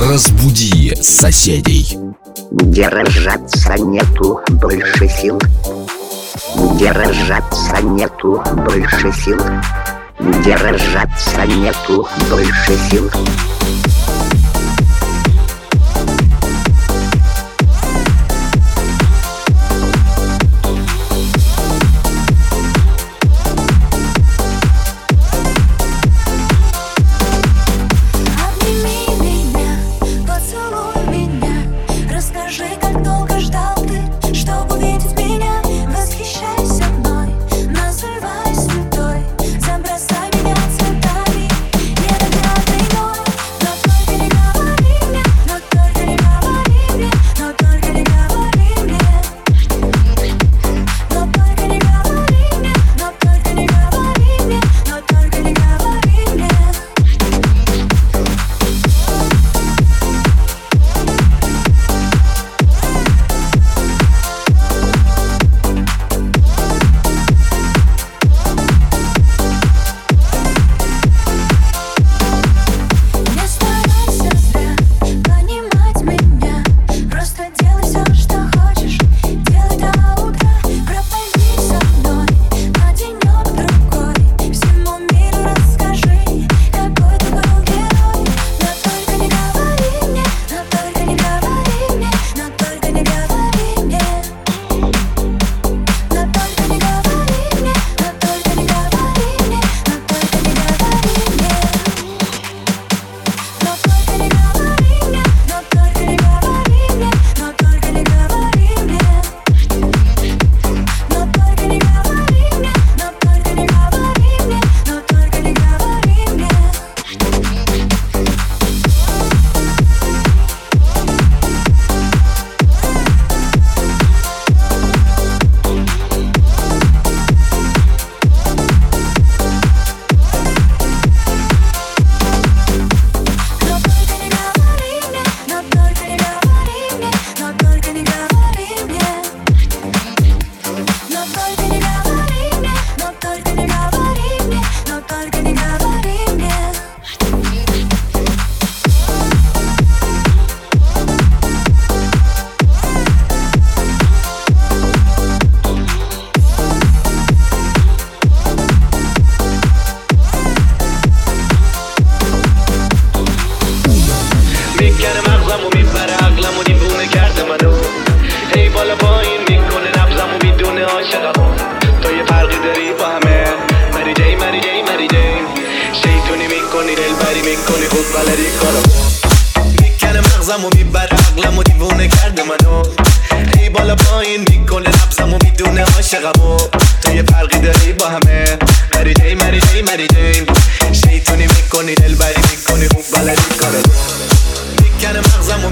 Разбуди соседей. Держаться нету больше сил. Держаться нету больше сил. Держаться нету больше сил. داری کارمو می‌کنه مغزمو می‌بره عقلمو دیوونه کرده منو ای بالا پایین می‌کنه نبزمو می‌دونه عاشقمو تو یه فرقی داری با همه مری جی مری جی مری جی شیطونی می‌کنی دلبری می‌کنی خوب بلدی کارمو می‌کنه مغزمو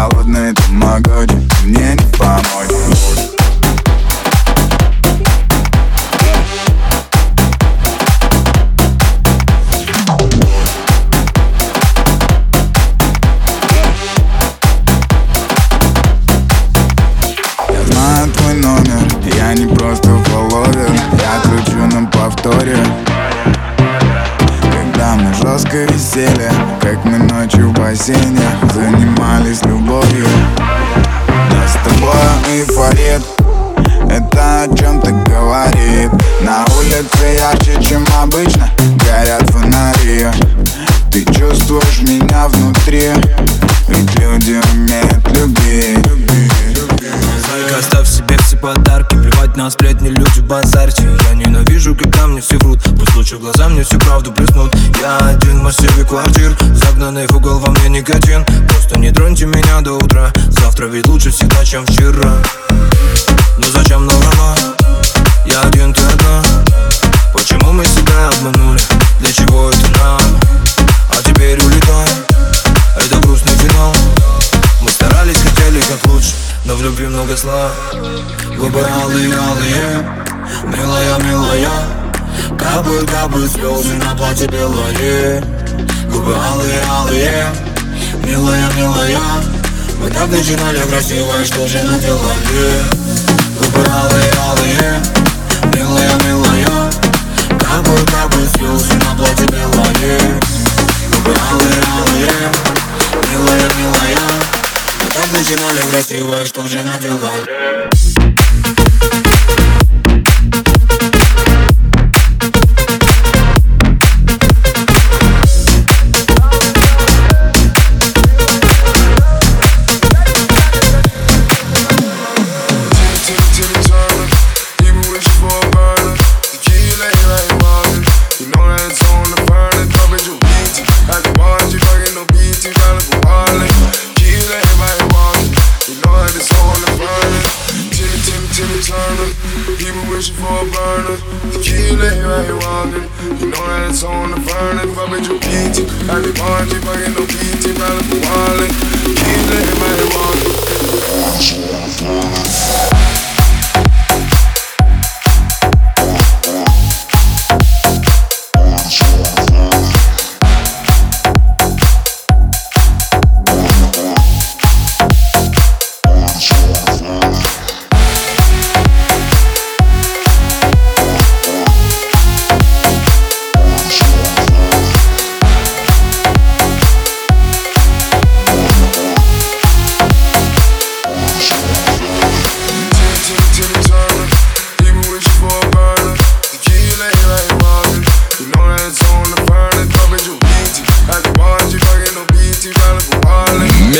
холодной тамагочи Мне Улице ярче, чем обычно Горят фонари Ты чувствуешь меня внутри Ведь люди умеют любить. Зайка, оставь себе все подарки Плевать на сплетни, люди базарьте Я ненавижу, когда мне все врут. Пусть лучше глаза мне всю правду плеснут Я один в массиве квартир Загнанный в угол во мне никотин. Просто не троньте меня до утра Завтра ведь лучше всегда, чем вчера. Но зачем нам рано? Я один, ты одна Мы себя обманули? Для чего это нам? А теперь улетай Это грустный финал. Мы старались, хотели как лучше Но в любви много зла. Губы алые, алые Милая, милая. Капают, капают слезы на платье белое. Губы алые, алые Милая, милая. Мы так начинали красиво, что же наделали Губы алые, алые Милая, милая слезы на платье белое Губы алые, алые Милая, милая. Мы так начинали красиво, что же наделали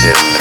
Sin.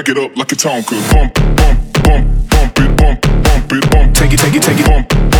back it up like a Tonka. Bump, bump, bump, bump it, bump, bump it, bump. Take it, take it, take it. Bump, bump.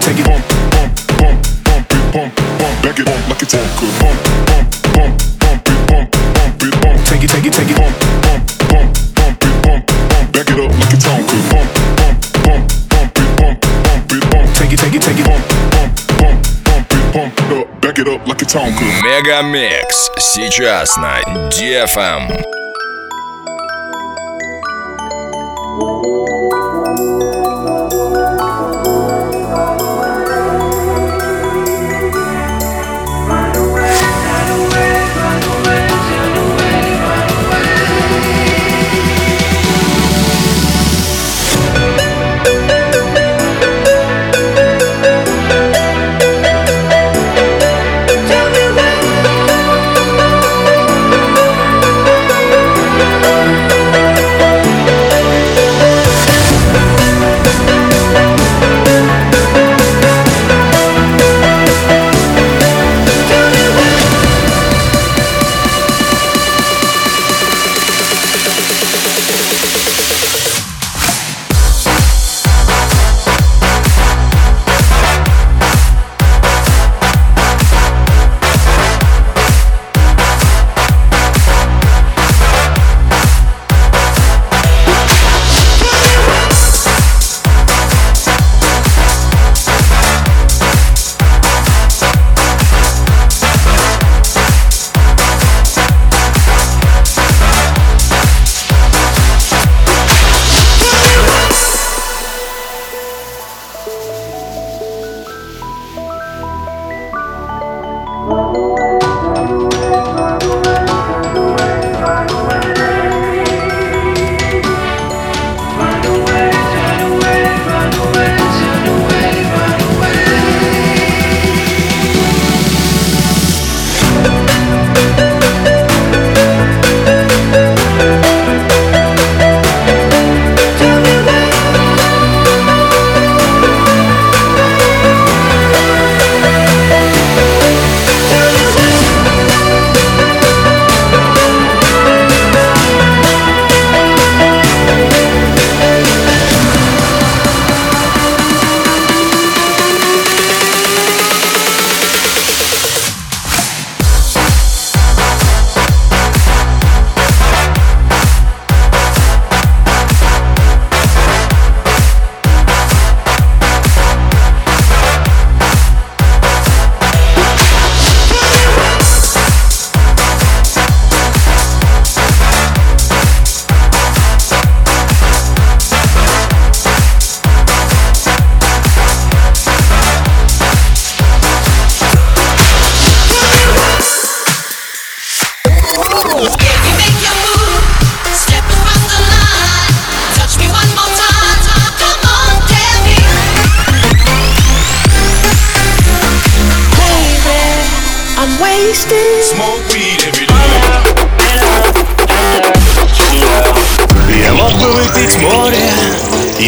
Back it up like a Tonka. mix сейчас на DFM.